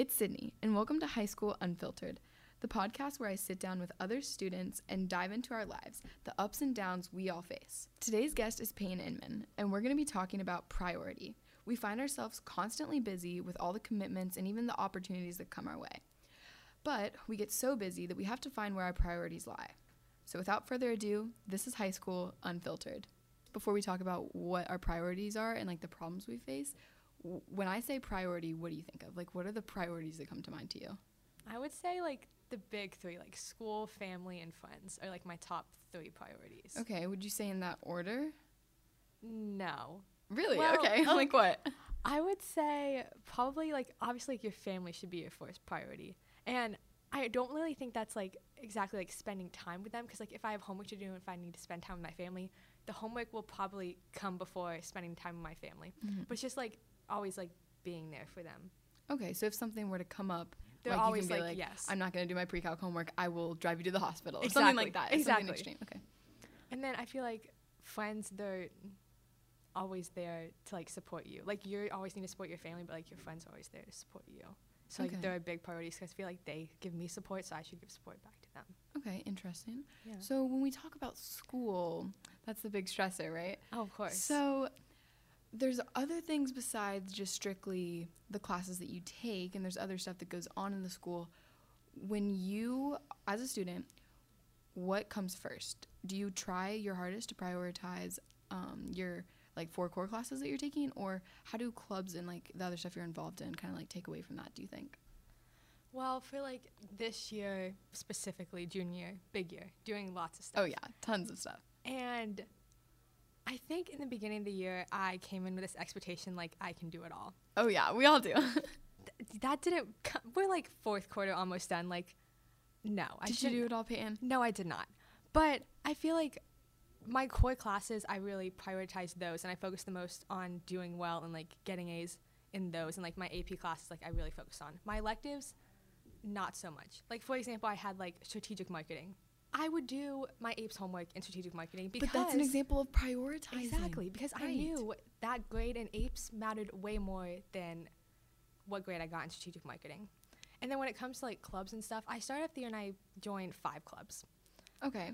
It's Sydney, and welcome to High School Unfiltered, the podcast where I sit down with other students and dive into our lives, the ups and downs we all face. Today's guest is Peyton Inman, and we're going to be talking about priority. We find ourselves constantly busy with all the commitments and even the opportunities that come our way. But we get so busy that we have to find where our priorities lie. So without further ado, this is High School Unfiltered. Before we talk about what our priorities are and like the problems we face, when I say priority, what do you think of? Like, what are the priorities that come to mind to you? I would say like the big three, like school, family, and friends, are like my top three priorities. Okay, would you say in that order? No, Really? Well, okay. um, like what? I would say probably like obviously like your family should be your first priority, and I don't really think that's like exactly like spending time with them because like if I have homework to do and if I need to spend time with my family, the homework will probably come before spending time with my family. Mm-hmm. But it's just like always like being there for them. Okay, so if something were to come up, They're like always you can be like, like, yes. I'm not going to do my pre-calc homework. I will drive you to the hospital. Or something like that. Exactly, extreme. Okay. And then I feel like friends, they're always there to like support you. Like you always need to support your family, but like your friends are always there to support you. So like they're a big priority because I feel like they give me support, so I should give support back to them. Okay, interesting. Yeah. So when we talk about school, that's the big stressor, right? oh, of course. So there's other things besides just strictly the classes that you take, and there's other stuff that goes on in the school. When you, as a student, what comes first? Do you try your hardest to prioritize um, your like four core classes that you're taking, or how do clubs and like the other stuff you're involved in kind of like take away from that? Do you think? well, for like this year specifically, junior big year, doing lots of stuff. Oh yeah, tons of stuff. And I think in the beginning of the year, I came in with this expectation like I can do it all. Oh yeah, we all do. Th- that didn't. Co- we're like fourth quarter almost done. Like, no, I Did you do it all, Peyton? No, I did not. But I feel like my core classes, I really prioritize those, and I focus the most on doing well and like getting A's in those, and like my AP classes, like I really focus on. My electives, not so much. Like for example, I had like strategic marketing. I would do my APES homework in strategic marketing because But that's an example of prioritizing. exactly because I knew that grade in APES mattered way more than what grade I got in strategic marketing. And then when it comes to like clubs and stuff, I started off the year and I joined five clubs. Okay,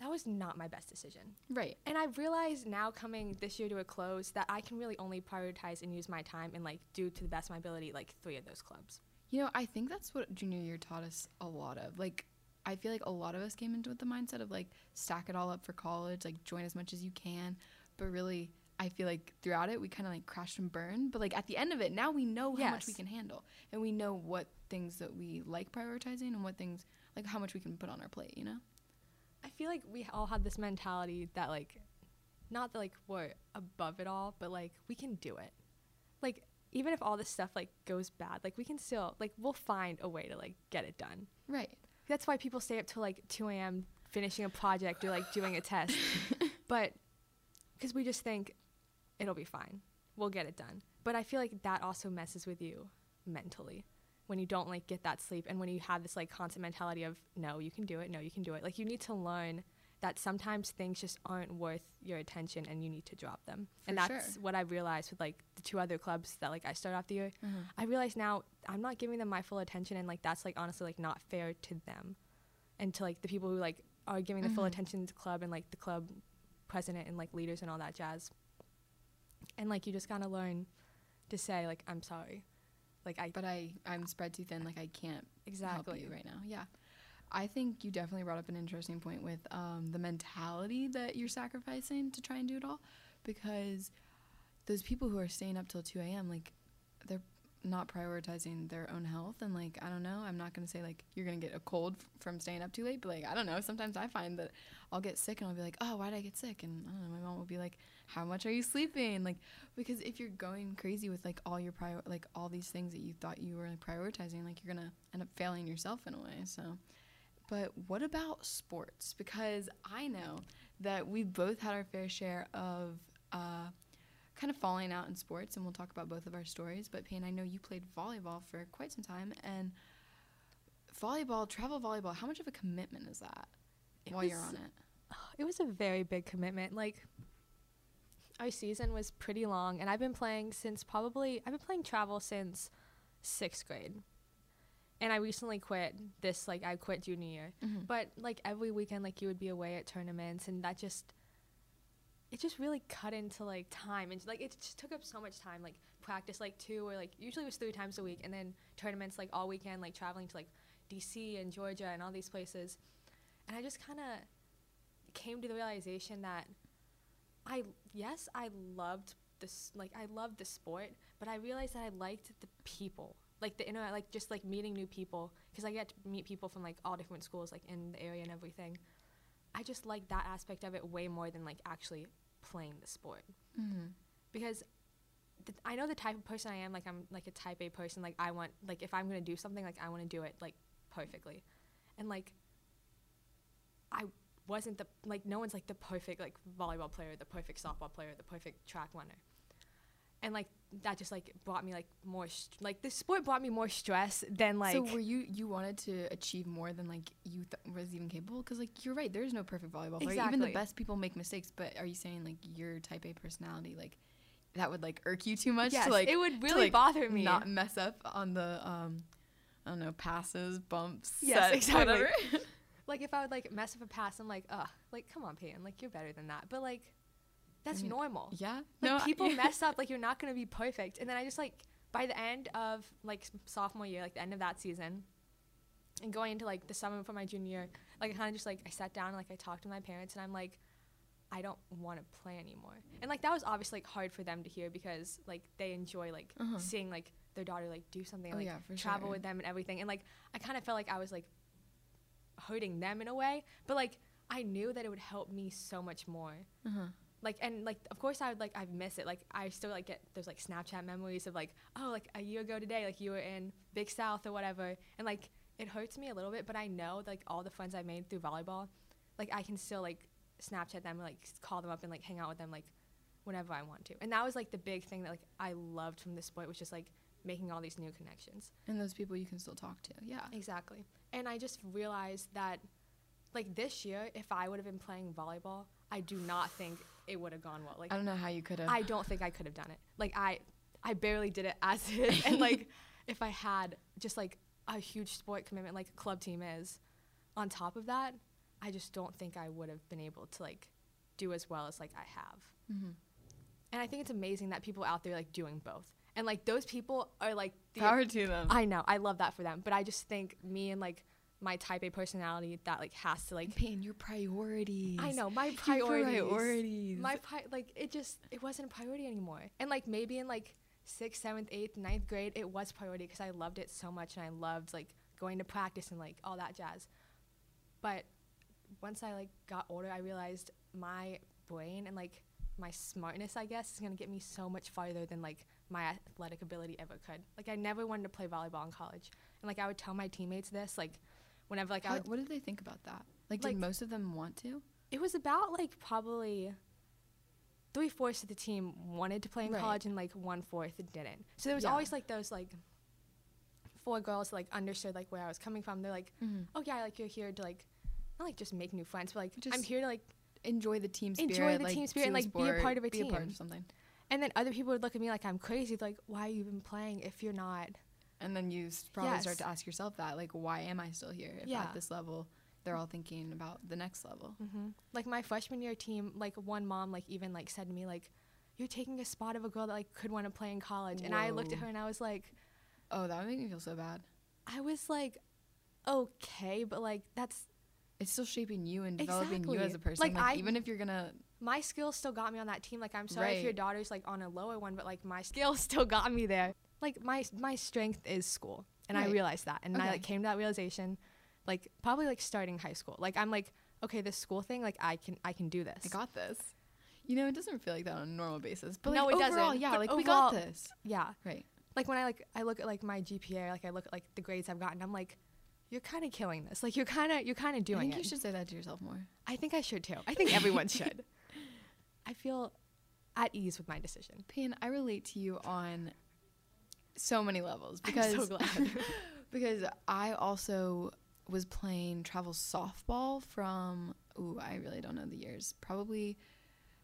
That was not my best decision. right. And I've realized now coming this year to a close that I can really only prioritize and use my time and like do to the best of my ability like three of those clubs. You know, I think that's what junior year taught us a lot of. Like, I feel like a lot of us came into it with the mindset of like stack it all up for college, like join as much as you can. But really, I feel like throughout it, we kind of like crashed and burned. But like at the end of it, now we know how much we can handle, and we know what things that we like prioritizing and what things like how much we can put on our plate. You know? I feel like we all had this mentality that like not that like we're above it all, but like we can do it. Like even if all this stuff like goes bad, like we can still like we'll find a way to like get it done. Right. That's why people stay up till like 2 a.m. finishing a project or like doing a test. but because we just think it'll be fine, we'll get it done. But I feel like that also messes with you mentally when you don't like get that sleep and when you have this like constant mentality of no, you can do it, no, you can do it. Like you need to learn that sometimes things just aren't worth your attention and you need to drop them. and that's sure. what I realized with like the two other clubs that like I started off the year. Mhm. I realize now I'm not giving them my full attention and like that's like honestly like not fair to them and to like the people who like are giving the full Mhm. attention to the club and like the club president and like leaders and all that jazz. And like you just gotta learn to say like I'm sorry. Like I But I I'm spread too thin. Like I can't exactly help you right now. Yeah. I think you definitely brought up an interesting point with um, the mentality that you're sacrificing to try and do it all because those people who are staying up till 2 a.m., like, they're not prioritizing their own health. And, like, I don't know. I'm not to say, like, you're to get a cold f- from staying up too late, but, like, I don't know. Sometimes I find that I'll get sick and I'll be like, oh, why did I get sick? And I don't know. My mom will be like, how much are you sleeping? Like, because if you're going crazy with, like, all your prior, like, all these things that you thought you were like, prioritizing, like, you're to end up failing yourself in a way. So, but what about sports? Because I know that we've both had our fair share of uh, kind of falling out in sports, and we'll talk about both of our stories. But Peyton, I know you played volleyball for quite some time, and volleyball, travel volleyball, how much of a commitment is that It while you're on it? it was a very big commitment. Like our season was pretty long, and I've been playing since probably I've been playing travel since sixth grade. And I recently quit this, like, I quit junior year. Mhm. But, like, every weekend, like, you would be away at tournaments, and that just, it just really cut into, like, time. And, like, it just took up so much time. Like, practice, like, two or, like, usually it was three times a week, and then tournaments, like, all weekend, like, traveling to, like, DC and Georgia and all these places. And I just kind of came to the realization that I yes, I loved this like I loved the sport, but I realized that I liked the people. Like the inner like just like meeting new people because I get to meet people from like all different schools like in the area and everything. I just like that aspect of it way more than like actually playing the sport Mhm. because th- I know the type of person I am. Like I'm like a type A person. Like I want like if I'm gonna do something, like I want to do it like perfectly, and like I wasn't the like no one's like the perfect like volleyball player, the perfect softball player, the perfect track runner, and like that just like brought me like more st- like the sport brought me more stress than like so were you you wanted to achieve more than like you th- was even capable? Because like you're right, there is no perfect volleyball player. Even the best people make mistakes. But are you saying like your type A personality like that would like irk you too much yes, to like it would to, really like, bother me. not mess up on the um I don't know passes bumps Yes, sets, exactly. whatever. like if I would like mess up a pass, I'm like, ugh, like come on, Peyton, like you're better than that. But like that's mean, normal. yeah, Like no, people mess up. Like you're not gonna be perfect. And then I just like by the end of like sophomore year, like the end of that season, and going into like the summer for my junior year, like I kind of just like I sat down and like I talked to my parents and I'm like, I don't want to play anymore. And like that was obviously like hard for them to hear because like they enjoy like Uh-huh. seeing like their daughter like do something Oh, like yeah, travel sure. with them and everything. And like I kind of felt like I was like hurting them in a way, but like I knew that it would help me so much more Uh-huh. Like and like of course I would like I miss it like I still like get those like Snapchat memories of like oh like a year ago today like you were in Big South or whatever and like it hurts me a little bit but I know like all the friends I made through volleyball like I can still like Snapchat them like call them up and like hang out with them like whenever I want to and that was like the big thing that like I loved from this sport was just like making all these new connections And those people you can still talk to. Yeah. Exactly. And I just realized that, like this year, if I would have been playing volleyball, I do not think it would have gone well. Like I don't know how you could have. I don't think I could have done it. Like I, I barely did it as is, and like if I had just like a huge sport commitment like a club team is, on top of that, I just don't think I would have been able to like do as well as like I have. Mhm. And I think it's amazing that people out there like doing both. And like those people are like the Power to them. I know. I love that for them. But I just think me and like my type A personality that like has to like Pain your priorities. I know my Your priorities. priorities. My pri- like it just it wasn't a priority anymore. And like maybe in like sixth, seventh, eighth, ninth grade, it was priority because I loved it so much and I loved like going to practice and like all that jazz. But once I like got older, I realized my brain and like my smartness, I guess, is gonna get me so much farther than like my athletic ability ever could. Like I never wanted to play volleyball in college, and like I would tell my teammates this, like whenever like I How- would what did they think about that? Like, Like- did most of them want to? it was about like probably three fourths of the team wanted to play in Right. college and like one fourth didn't. So there was Yeah. always like those like four girls that, like understood like where I was coming from. They're like, Mm-hmm. oh yeah, like you're here to like not like just make new friends, but like just I'm here to like. Enjoy the team spirit, Enjoy the like, team spirit and, like, be a part of a be a part team. of something. And then other people would look at me like I'm crazy. Like, why are you even playing if you're not? And then you probably start to ask yourself that, like, why am I still here? If Yeah. at this level, they're all thinking about the next level. Mm-hmm. Like my freshman year team, like one mom like even like said to me like, "You're taking a spot of a girl that like could want to play in college." And I looked at her and I was like, Oh, that would make me feel so bad. I was like, okay, but like that's It's still shaping you and developing you as a person. Like, Like, I- even if you're gonna, my skills still got me on that team. Like I'm sorry if your daughter's like on a lower one, but like my skills still got me there. Like my my strength is school, and I realized that, and I like came to that realization, like probably like starting high school. Like I'm like, okay, this school thing, like I can I can do this. I got this. You know, it doesn't feel like that on a normal basis. But No, like, it overall, doesn't. Yeah, But like we got this. yeah. Right. Like when I like I look at like my GPA, like I look at like the grades I've gotten, I'm like, you're kind of killing this. Like you're kind of you're kind of I doing think it. you should say that to yourself more. I think I should too. I think everyone should. I feel at ease with my decision. Pan, I relate to you on so many levels I'm because so glad. because I also was playing travel softball from ooh I really don't know the years probably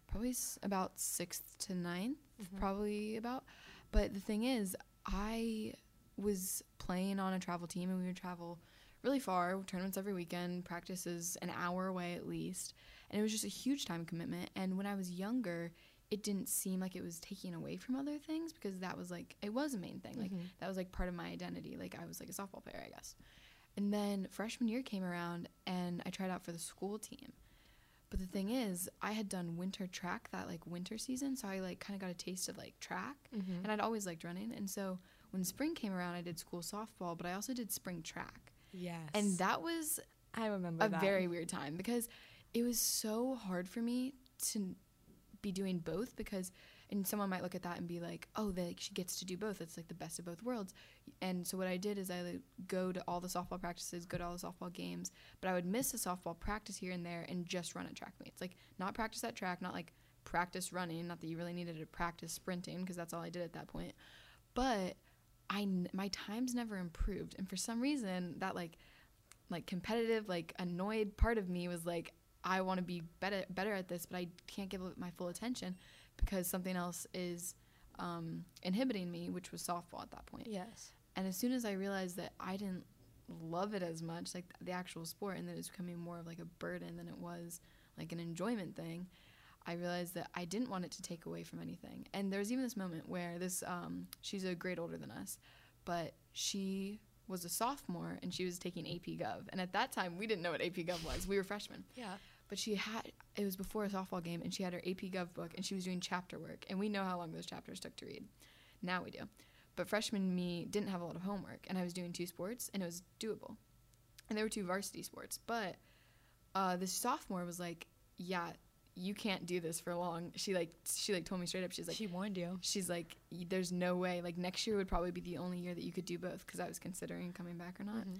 probably s- about sixth to ninth Mhm. probably about but the thing is I was playing on a travel team and we would travel really far, tournaments every weekend, practices an hour away at least. And it was just a huge time commitment. And when I was younger, it didn't seem like it was taking away from other things because that was like it was a main thing. Like Mhm. that was like part of my identity. Like I was like a softball player, I guess. And then freshman year came around and I tried out for the school team. But the thing is, I had done winter track that like winter season, so I like kind of got a taste of like track. Mhm. And I'd always liked running. And so when spring came around, I did school softball, but I also did spring track. yes. And that was I remember a that. very weird time because it was so hard for me to be doing both because and someone might look at that and be like oh like she gets to do both. It's like the best of both worlds. And so what i did is i like, go to all the softball practices go to all the softball games but i would miss a softball practice here and there and just run at track meets. Like not practice at track not like practice running not that you really needed to practice sprinting because that's all i did at that point. But i n- my times never improved. And for some reason that like like competitive like annoyed part of me was like i want to be better better at this but i can't give it my full attention because something else is um, inhibiting me which was softball at that point. Yes. and as soon as i realized that i didn't love it as much like the actual sport and that it was becoming more of like a burden than it was like an enjoyment thing i realized that i didn't want it to take away from anything. And there was even this moment where this um, she's a grade older than us but she was a sophomore and she was taking ap gov. And at that time we didn't know what ap gov was. We were freshmen. Yeah. But she had it was before a softball game and she had her ap gov book and she was doing chapter work and we know how long those chapters took to read. Now we do. But freshman me didn't have a lot of homework and i was doing two sports and it was doable. And there were two varsity sports but uh, this sophomore was like yeah you can't do this for long. She like she like told me straight up she's like she warned you. she's like there's no way like next year would probably be the only year that you could do both because i was considering coming back or not. Mhm.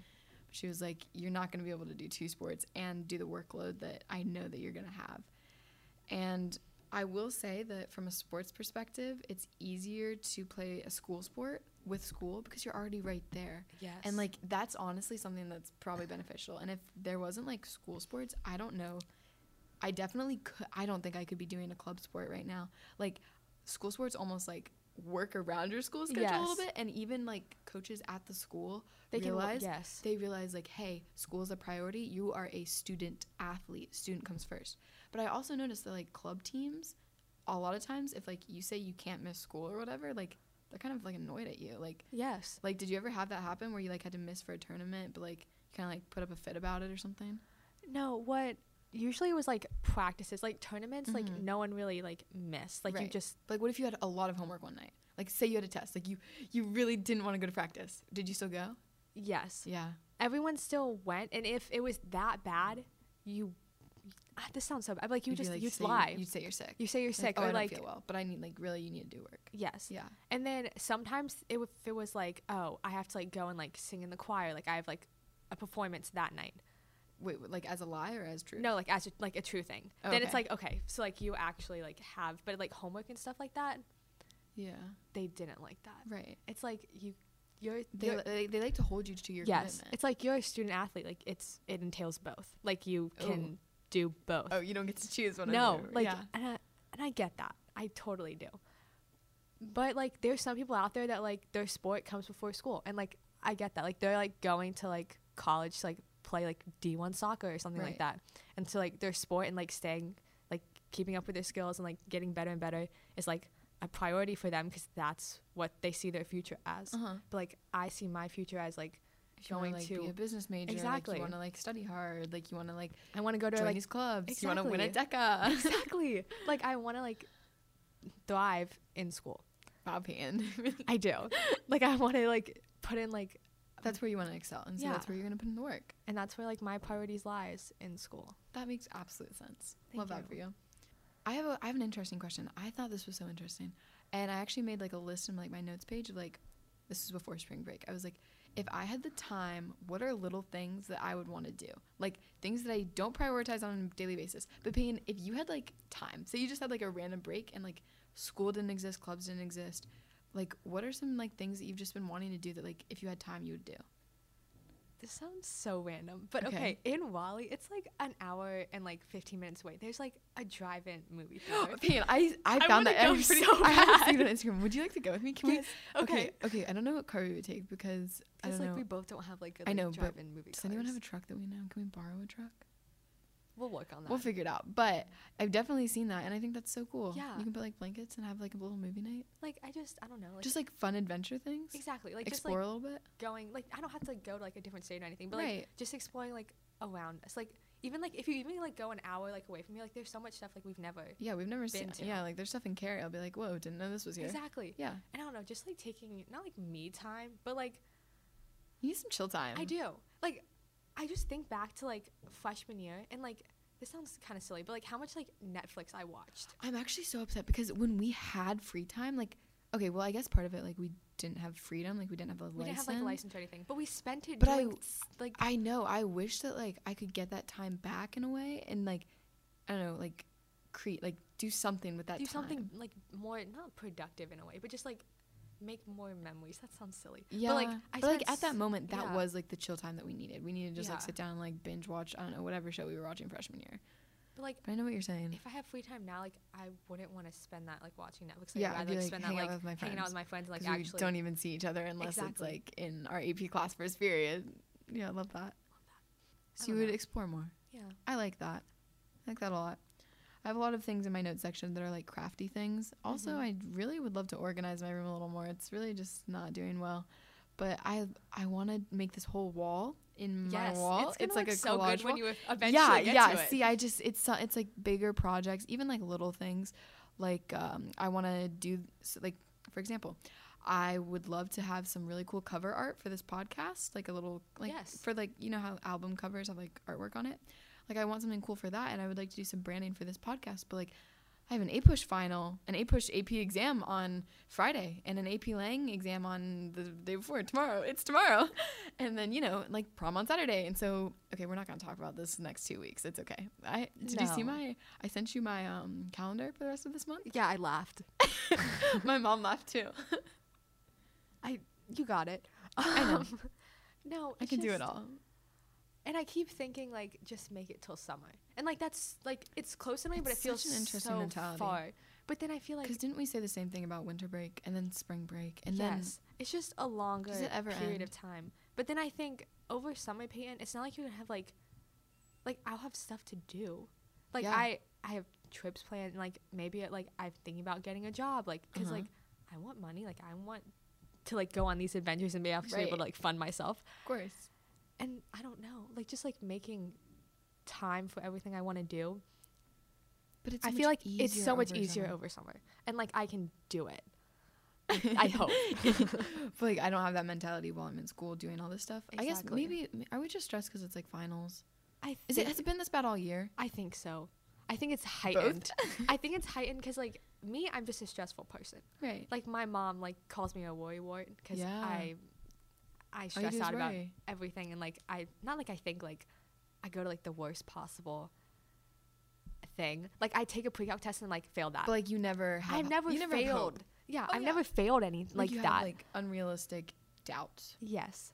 She was like you're not going to be able to do two sports and do the workload that i know that you're going to have. And i will say that from a sports perspective it's easier to play a school sport with school because you're already right there. Yes. and like that's honestly something that's probably beneficial. And if there wasn't like school sports i don't know. I definitely could i don't think i could be doing a club sport right now. Like school sports almost like work around your school schedule a little bit and even like coaches at the school they can realize yes. they realize like hey school is a priority. You are a student athlete. Student comes first. But i also noticed that like club teams a lot of times if like you say you can't miss school or whatever like they're kind of like annoyed at you. Like yes. like did you ever have that happen where you like had to miss for a tournament but like kind of like put up a fit about it or something? No, what usually it was like practices, like tournaments, like Mhm. no one really like missed. Like you Right. just like what if you had a lot of homework one night like say you had a test like you you really didn't want to go to practice did you still go yes. yeah Everyone still went, and if it was that bad, you. Ah, this sounds so bad. Like you You'd just like, you'd lie. you'd say you're sick You say you're Like, sick, oh, or I don't like feel well but i need like really you need to do work yes. yeah And then sometimes it, if it was like, oh, I have to like go and like sing in the choir, like I have like a performance that night. Wait like as a lie or as true No, like as a, like a true thing. Oh, Then it's like okay, so like you actually like have, but like homework and stuff like that, yeah they didn't like that. right It's like you, you're, they, you're they, they like to hold you to your yes, commitment it's like you're a student athlete. Like it's it entails both. Like you oh. can do both. oh you don't get to choose what no, like yeah. and I, and I get that. I totally do. But like there's some people out there that like their sport comes before school and like I get that. Like they're like going to like college to like play like D1 soccer or something Right. like that. And so like their sport and like staying like keeping up with their skills and like getting better and better is like a priority for them because that's what they see their future as. uh-huh But like I see my future as like you wanna, going like, to be a business major Exactly. like you want to like study hard like you want to like I want to go to join like these clubs Exactly. you want to win a DECA exactly like I want to like thrive in school. bob hand I do. like I want to like put in like that's where you want to excel and so that's where you're gonna put in the work. And that's where like my priorities lies in school. that makes absolute sense. Thank love that for you. I have a I have an interesting question. I thought this was so interesting and I actually made like a list in like my notes page of like this is before spring break. I was like if I had the time what are little things that I would want to do? Like things that I don't prioritize on a daily basis. But Peyton if you had like time say you just had like a random break and like school didn't exist clubs didn't exist like what are some like things that you've just been wanting to do that like if you had time you would do This sounds so random, but Okay. okay. In Wally, it's like an hour and like 15 minutes away. There's like a drive-in movie theater. I I I found that go I, so I haven't seen it on Instagram. Would you like to go with me? Can we? Okay. okay. Okay. I don't know what car we would take because I don't like know. we both don't have like a I like, know, but drive-in movie. Does anyone have a truck that we know? Can we borrow a truck? We'll work on that. We'll figure it out. But I've definitely seen that, and I think that's so cool. Yeah. You can put like blankets and have like a little movie night, like I just I don't know. Like, just like fun adventure things. exactly like Explore just a little bit. like going like I don't have to like, go to like a different state or anything, but like right. just exploring like around us. Like even like if you even like go an hour like away from me, like there's so much stuff like we've never Yeah, we've never seen. to. Yeah, like there's stuff in Cary. I'll be like, whoa, didn't know this was here. exactly. Yeah, And I don't know, just like taking not like me time, but like you need some chill time. I do. Like, I just think back to like freshman year, and like this sounds kind of silly, but like how much like Netflix I watched. I'm actually so upset because when we had free time, like, okay, well, I guess part of it, like, we didn't have freedom, like, we didn't have a We license. didn't have like a license or anything, but we spent it But I- doing s- like I know. I wish that like I could get that time back in a way, and like, I don't know, like, create, like, do something with that. do time. something like more not productive in a way, but just like make more memories. That sounds silly. Yeah, but like I but like at that moment, that yeah. was like the chill time that we needed. We needed to just like sit down and like binge watch. I don't know whatever show we were watching freshman year. But like But I know what you're saying. if I have free time now, like I wouldn't want to spend that like watching Netflix. Yeah, I'd I'd rather be, like, like, spend that out like with my hanging out with my friends, like Because we actually. don't even see each other unless it's like in our AP class first period. Yeah, I love that. So you would know. explore more. yeah. I like that. I like that a lot. I have a lot of things in my notes section that are like crafty things. Also, Mhm. I really would love to organize my room a little more. It's really just not doing well. But I I want to make this whole wall in Yes, my wall. it's, gonna like a so collage good wall. when you eventually yeah, yeah. See, I just it's it's like bigger projects, even like little things. Like um, I want to do like for example, I would love to have some really cool cover art for this podcast, like a little like Yes. for like you know how album covers have like artwork on it. Like I want something cool for that, and I would like to do some branding for this podcast. But like, I have an APUSH final, an APUSH AP exam on Friday, and an AP Lang exam on the day before tomorrow. It's tomorrow, and then you know like prom on Saturday. And so okay, we're not gonna talk about this next two weeks. It's okay. I did you see my? I sent you my um calendar for the rest of this month. yeah, I laughed. my mom laughed too. I you got it. I know. Um, no, I can do it all. And I keep thinking like just make it till summer. And like that's like it's close to me, but it feels an interesting so mentality. far. But then I feel like Because didn't we say the same thing about winter break and then spring break and yes, it's just a longer it period end? of time. But then I think over summer, Peyton, it's not like you're gonna have like, like I'll have stuff to do. Like Yeah. I I have trips planned. Like maybe like I'm thinking about getting a job. Like because Uh-huh. like I want money. Like I want to like go on these adventures and be actually able to like fund myself. of course. And I don't know, like just like making time for everything I want to do. But it's I so feel like it's so much over easier summer. over summer, and like I can do it. I hope. but like I don't have that mentality while I'm in school doing all this stuff. I guess maybe are we just stressed because it's like finals? I Is it has it been this bad all year? I think so. I think it's heightened. I think it's heightened because like me, I'm just a stressful person. Right. Like my mom like calls me a worry wart because Yeah. I I stress out about everything and like I not like I think like I go to like the worst possible thing. Like I take a pre-calc test and like fail that. But like you never have. I've never you never failed. Yeah, Oh, I've yeah. never failed any like, you that. Have, like unrealistic doubts. yes.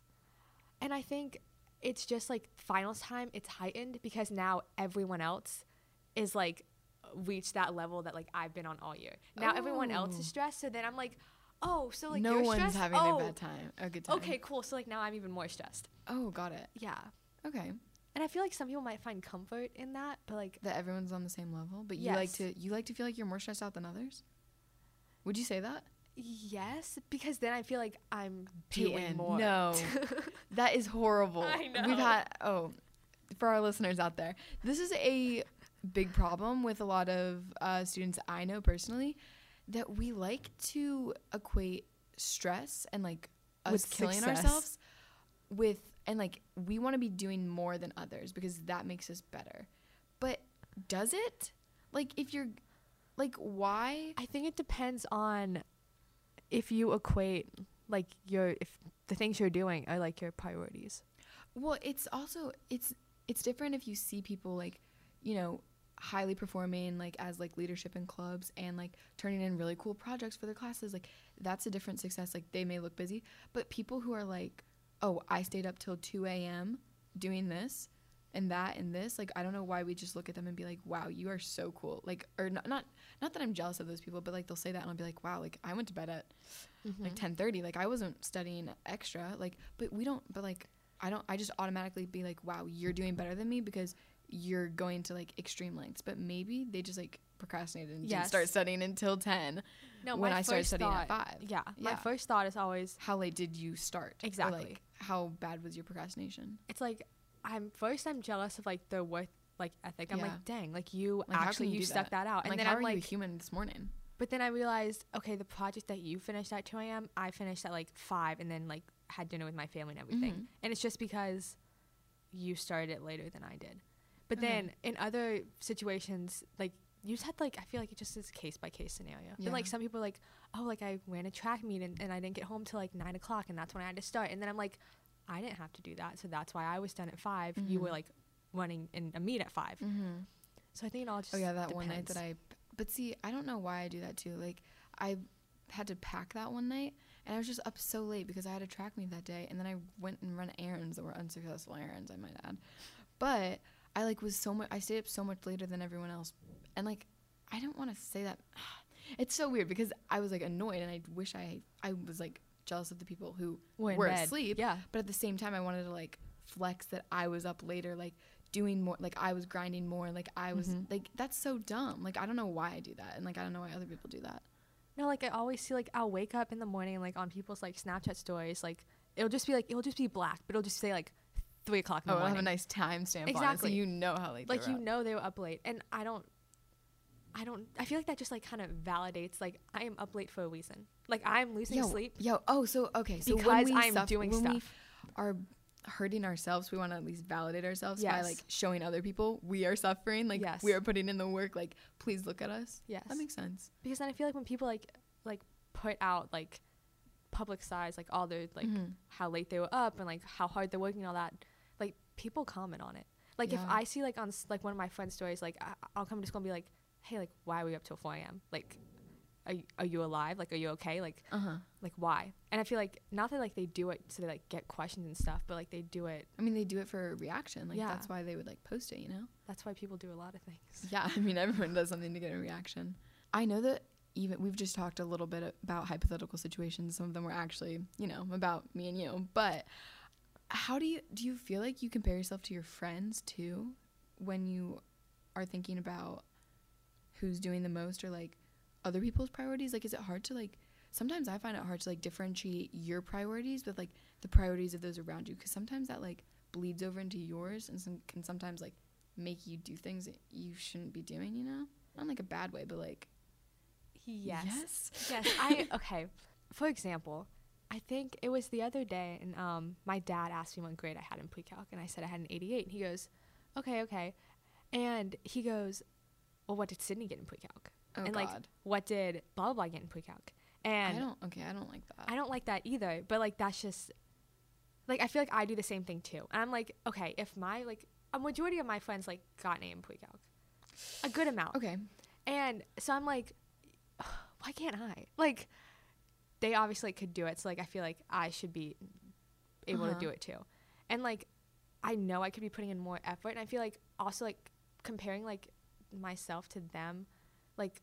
And I think it's just like finals time, it's heightened because now everyone else is like reached that level that like I've been on all year. Now everyone else Oh. is stressed, so then I'm like, oh, so like no one's stressed? having oh, a bad time. A good time. Okay, cool. So like now I'm even more stressed. Oh, got it. Yeah. Okay. And I feel like some people might find comfort in that, but like That everyone's on the same level, but you like to you like to feel like you're more stressed out than others. Would you say that? yes, because then I feel like I'm doing more. No, that is horrible. I know. We've had oh, for our listeners out there, this is a big problem with a lot of uh, students I know personally that we like to equate stress and like us With killing success. ourselves with and like we want to be doing more than others because that makes us better. But does it? Like if you're like why? I think it depends on if you equate like your if the things you're doing are like your priorities. Well, it's also it's it's different if you see people like, you know, highly performing like as like leadership in clubs and like turning in really cool projects for their classes. Like that's a different success. Like they may look busy, but people who are like oh, I stayed up till 2 a.m. doing this and that and this. Like, I don't know why we just look at them and be like, wow, you are so cool. Like, or not, not, not that I'm jealous of those people, but like they'll say that and I'll be like, wow, like I went to bed at mm-hmm. like 10:30. Like I wasn't studying extra. Like, but we don't. But like, I don't. I just automatically be like, wow, you're doing better than me because you're going to like extreme lengths. But maybe they just like procrastinated and didn't start studying until 10 No, when I started studying thought, at five. Yeah, my first thought is always How late did you start? Or, Exactly. like, how bad was your procrastination? it's like I'm first I'm jealous of like the work like ethic. I'm Yeah. like, dang, like you Like, actually you, you stuck that, out. And like, then how I'm are like, you human this morning? but then I realized, okay, the project that you finished at 2 a.m. I finished at like five, and then like had dinner with my family and everything. Mhm. And it's just because you started it later than I did. But Okay. then in other situations, like you just had like I feel like it just is case by case scenario. And like some people are like, oh, like I ran a track meet and, and I didn't get home till like nine o'clock, and that's when I had to start. And then I'm like, I didn't have to do that, so that's why I was done at 5 You were like running in a meet at 5 Mm-hmm. So I think it all just Oh yeah, that one night that. I. But see, I don't know why I do that too. Like, I had to pack that one night, and I was just up so late because I had a track meet that day, and then I went and run errands that were unsuccessful errands, I might add. But I like was so much. I stayed up so much later than everyone else, and like, I don't want to say that. It's so weird because I was like annoyed, and I wish I I was like jealous of the people who Were asleep. Yeah. But at the same time, I wanted to like flex that I was up later, like doing more, like I was grinding more, like I was Mhm. like that's so dumb. Like I don't know why I do that, and like I don't know why other people do that. No, like I always see like I'll wake up in the morning like on people's like Snapchat stories, like it'll just be like it'll just be black, but it'll just say like three o'clock in Oh, the it'll have a nice timestamp on it, so Exactly. you know how late. like you up. know they were up late, and I don't. I don't. I feel like that just like kind of validates like I am up late for a reason. Like I'm losing yo, sleep. Yo, oh, so okay, so when Because we I'm suff- doing when we stuff. are hurting ourselves, we want to at least validate ourselves by like showing other people we are suffering, like Yes. we are putting in the work. Like, please look at us. Yes. That makes sense. because then I feel like when people like like put out like publicize like all their like Mhm. how late they were up and like how hard they're working and all that, like people comment on it. Like if I see like on s- like one of my friends' stories, like I, I'll come to school and be like, hey, like why are we up till 4 a.m. Like, are y- are you alive? Like, are you okay? Like, Uh huh. like why? And I feel like not that like they do it so they like get questions and stuff, but like they do it. I mean, they do it for a reaction. Like Yeah. that's why they would like post it. You know. That's why people do a lot of things. Yeah, I mean, everyone does something to get a reaction. I know that even we've just talked a little bit about hypothetical situations. Some of them were actually, you know, about me and you. But how do you do you feel like you compare yourself to your friends too when you are thinking about who's doing the most or like other people's priorities? Like is it hard to like sometimes I find it hard to like differentiate your priorities with like the priorities of those around you cuz sometimes that like bleeds over into yours and some can sometimes like make you do things that you shouldn't be doing, you know? Not in like a bad way, but like Yes. yes. yes i okay for example i think it was the other day and um my dad asked me what grade i had in pre-calc and i said i had an 88 and he goes okay okay and he goes well what did sydney get in pre-calc Oh and god. like what did blah blah blah get in pre-calc and I don't okay, I don't like that. I don't like that either. But like that's just like I feel like I do the same thing too. And I'm like, okay, if my like a majority of my friends like got an A in pre-calc, a good amount. okay. And so I'm like, why can't I? Like, they obviously could do it. So like I feel like I should be able Uh-huh. to do it too. And like I know I could be putting in more effort. And I feel like also like comparing like myself to them, like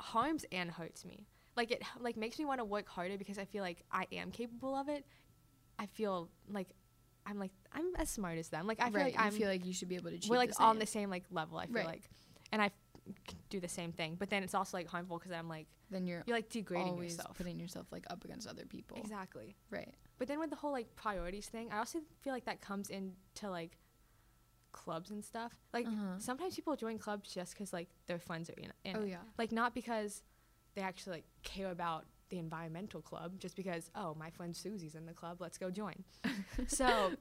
harms and hurts me. Like it like makes me want to work harder because I feel like I am capable of it. I feel like I'm like I'm as smart as them. Like I feel right. like you feel like you should be able to we're like the on the same like level. I feel Right. like, and I do the same thing. But then it's also like harmful because I'm like then you're you're like degrading always yourself. putting yourself like up against other people. Exactly. Right. But then with the whole like priorities thing, I also feel like that comes into like clubs and stuff. Like Uh-huh. sometimes people join clubs just because like their friends are in, in Oh it. yeah. Like not because they actually like care about the environmental club, just because oh my friend Susie's in the club, let's go join. so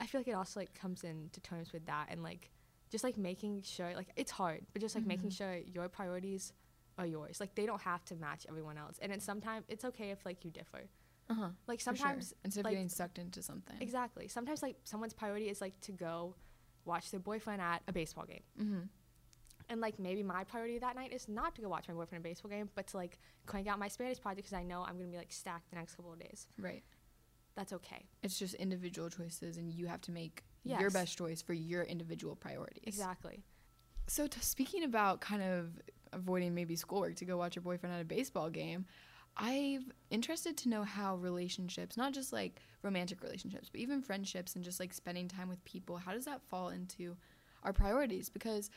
I feel like it also like comes into terms with that and like just like making sure like it's hard, but just like making Mhm. sure your priorities are yours. Like they don't have to match everyone else. And it's sometimes it's okay if like you differ. Uh-huh. Like for sure. sometimes instead of like- getting sucked into something. Exactly. Sometimes like someone's priority is like to go watch their boyfriend at a baseball game. Mm-hmm. And like maybe my priority that night is not to go watch my boyfriend at a baseball game, but to like crank out my Spanish project because I know I'm gonna be like stacked the next couple of days. Right. that's okay. It's just individual choices, and you have to make your best choice for your individual priorities. Exactly. So, to, speaking about kind of avoiding maybe schoolwork to go watch your boyfriend at a baseball game, I'm interested to know how relationships, not just like romantic relationships, but even friendships and just like spending time with people, how does that fall into our priorities? Because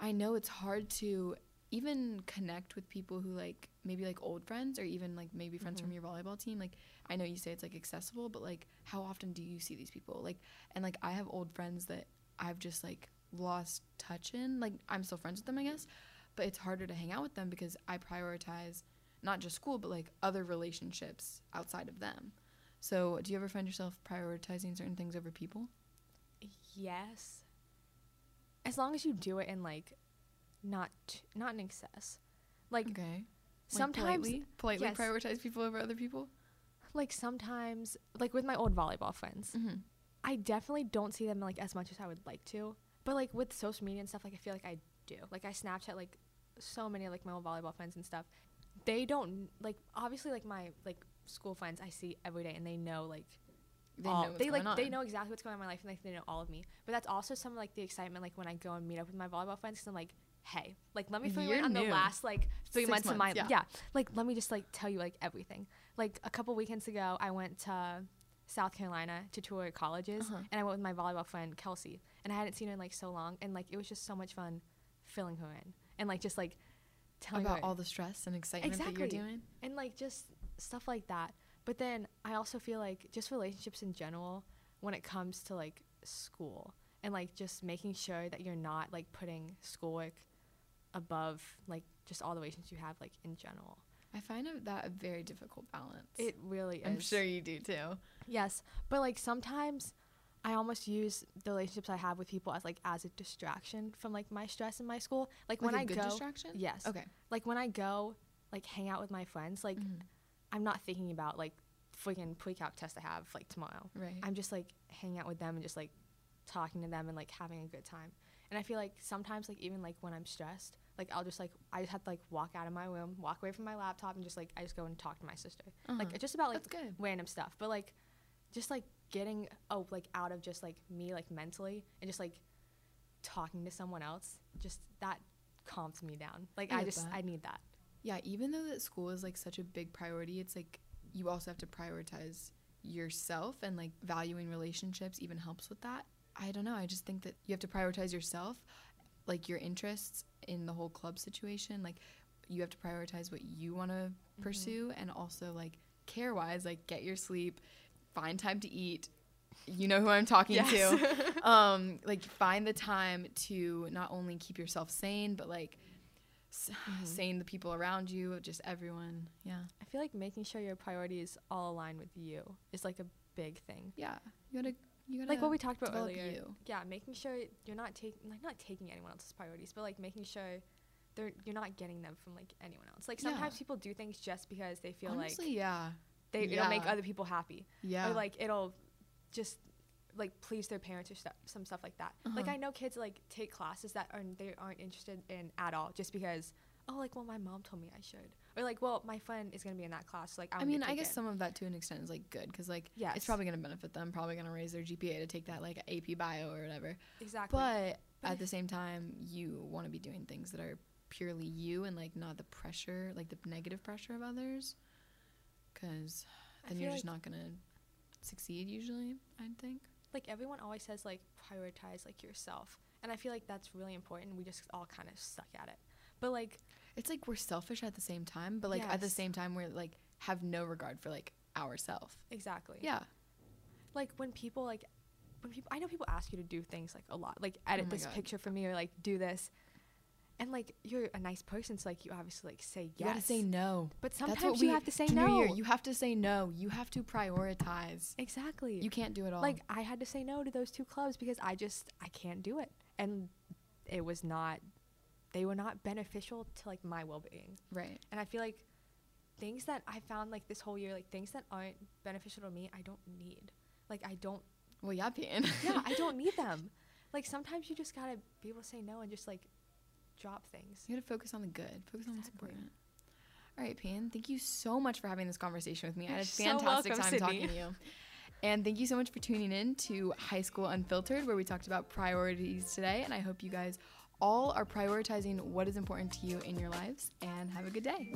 I know it's hard to even connect with people who like maybe like old friends or even like maybe friends from Mhm. your volleyball team. Like, I know you say it's like accessible, but like, how often do you see these people? Like, and like, I have old friends that I've just like lost touch in. Like I'm still friends with them, I guess, but it's harder to hang out with them because I prioritize not just school but like other relationships outside of them. So, do you ever find yourself prioritizing certain things over people? Yes. As long as you do it in like not not in excess. Like Okay. sometimes politely, politely yes. prioritize people over other people. Like sometimes like with my old volleyball friends, Mm-hmm. I definitely don't see them like as much as I would like to. But like with social media and stuff, like I feel like I do. Like I Snapchat like so many like my old volleyball friends and stuff. They don't like obviously like my like school friends I see every day and they know like They all- know they like going they know exactly what's going on in my life and like they know all of me. But that's also some like the excitement like when I go and meet up with my volleyball friends because I'm like, hey, like let me fill you in on the last like three Six months, of my months, yeah. like let me just like tell you like everything. Like a couple weekends ago, I went to South Carolina to tour colleges, Uh-huh. and I went with my volleyball friend Kelsey, and I hadn't seen her in like so long, and like it was just so much fun filling her in and like just like telling about her all the stress and excitement that you're doing. and like just stuff like that. But then I also feel like just relationships in general when it comes to like school and like just making sure that you're not like putting schoolwork above like just all the relationships you have like in general. I find that a very difficult balance. It really is. I'm sure you do too. Yes, but like sometimes I almost use the relationships I have with people as like as a distraction from like my stress in my school. Like, when a I good go, distraction. yes, Okay. like when I go like hang out with my friends, like Mhm. I'm not thinking about like freaking pre-calc test I have like tomorrow. Right. I'm just like hanging out with them and just like talking to them and like having a good time. And I feel like sometimes like even like when I'm stressed, like I'll just like I just have to like walk out of my room, walk away from my laptop, and just like I just go and talk to my sister. Uh-huh. Like just about like random stuff, but like just like getting oh like out of just like me like mentally and just like talking to someone else, just that calms me down. Like I I, just that. I need that. Yeah, even though that school is like such a big priority, it's like you also have to prioritize yourself and like valuing relationships even helps with that. I don't know. I just think that you have to prioritize yourself, like your interests in the whole club situation. Like you have to prioritize what you want to pursue and also like care wise, like get your sleep, find time to eat. You know who I'm talking to. um, like find the time to not only keep yourself sane, but like Mhm. sane the people around you, just everyone. Yeah, I feel like making sure your priorities all align with you is like a big thing. yeah. You gotta Like what we talked about earlier. you. Yeah, making sure you're not taking like not taking anyone else's priorities, but like making sure they're you're not getting them from like anyone else. Like Yeah. sometimes people do things just because they feel Honestly, like yeah, they it'll make other people happy. yeah. or like it'll just like please their parents or stuff, some stuff like that. Like Uh-huh. I know kids like take classes that are they aren't interested in at all just because oh like well my mom told me I should or like well my friend is gonna be in that class so, like I I'm mean, I guess it. some of that to an extent is like good because like yeah, it's probably gonna benefit them. Probably gonna raise their GPA to take that like AP Bio or whatever. exactly But, But at the same time, you want to be doing things that are purely you and like not the pressure, like the negative pressure of others, because then you're just like- not gonna succeed. Usually, I think. like everyone always says like prioritize like yourself and I feel like that's really important. We just all kind of suck at it, but like It's like we're selfish at the same time, but like at the same time we're like have no regard for like ourself. exactly Yeah. like when people like when people I know people ask you to do things like a lot like oh edit Oh this God. picture for me or like do this and like you're a nice person so like you obviously like say yes. You yes gotta say no. but sometimes you have to say no year, you have to say no. You have to prioritize. exactly You can't do it all. like I had to say no to those two clubs because I just I can't do it and it was not they were not beneficial to like my well-being right. and I feel like things that I found like this whole year like things that aren't beneficial to me I don't need like I don't Well, yeah, Peyton. yeah I don't need them like sometimes you just gotta be able to say no and just like drop things You gotta focus on the good. Focus on what's Exactly. important. All right, Pan. Thank you so much for having this conversation with me. I had a so fantastic welcome, time Sydney. talking to you. And thank you so much for tuning in to High School Unfiltered, where we talked about priorities today. And I hope you guys all are prioritizing what is important to you in your lives. And have a good day.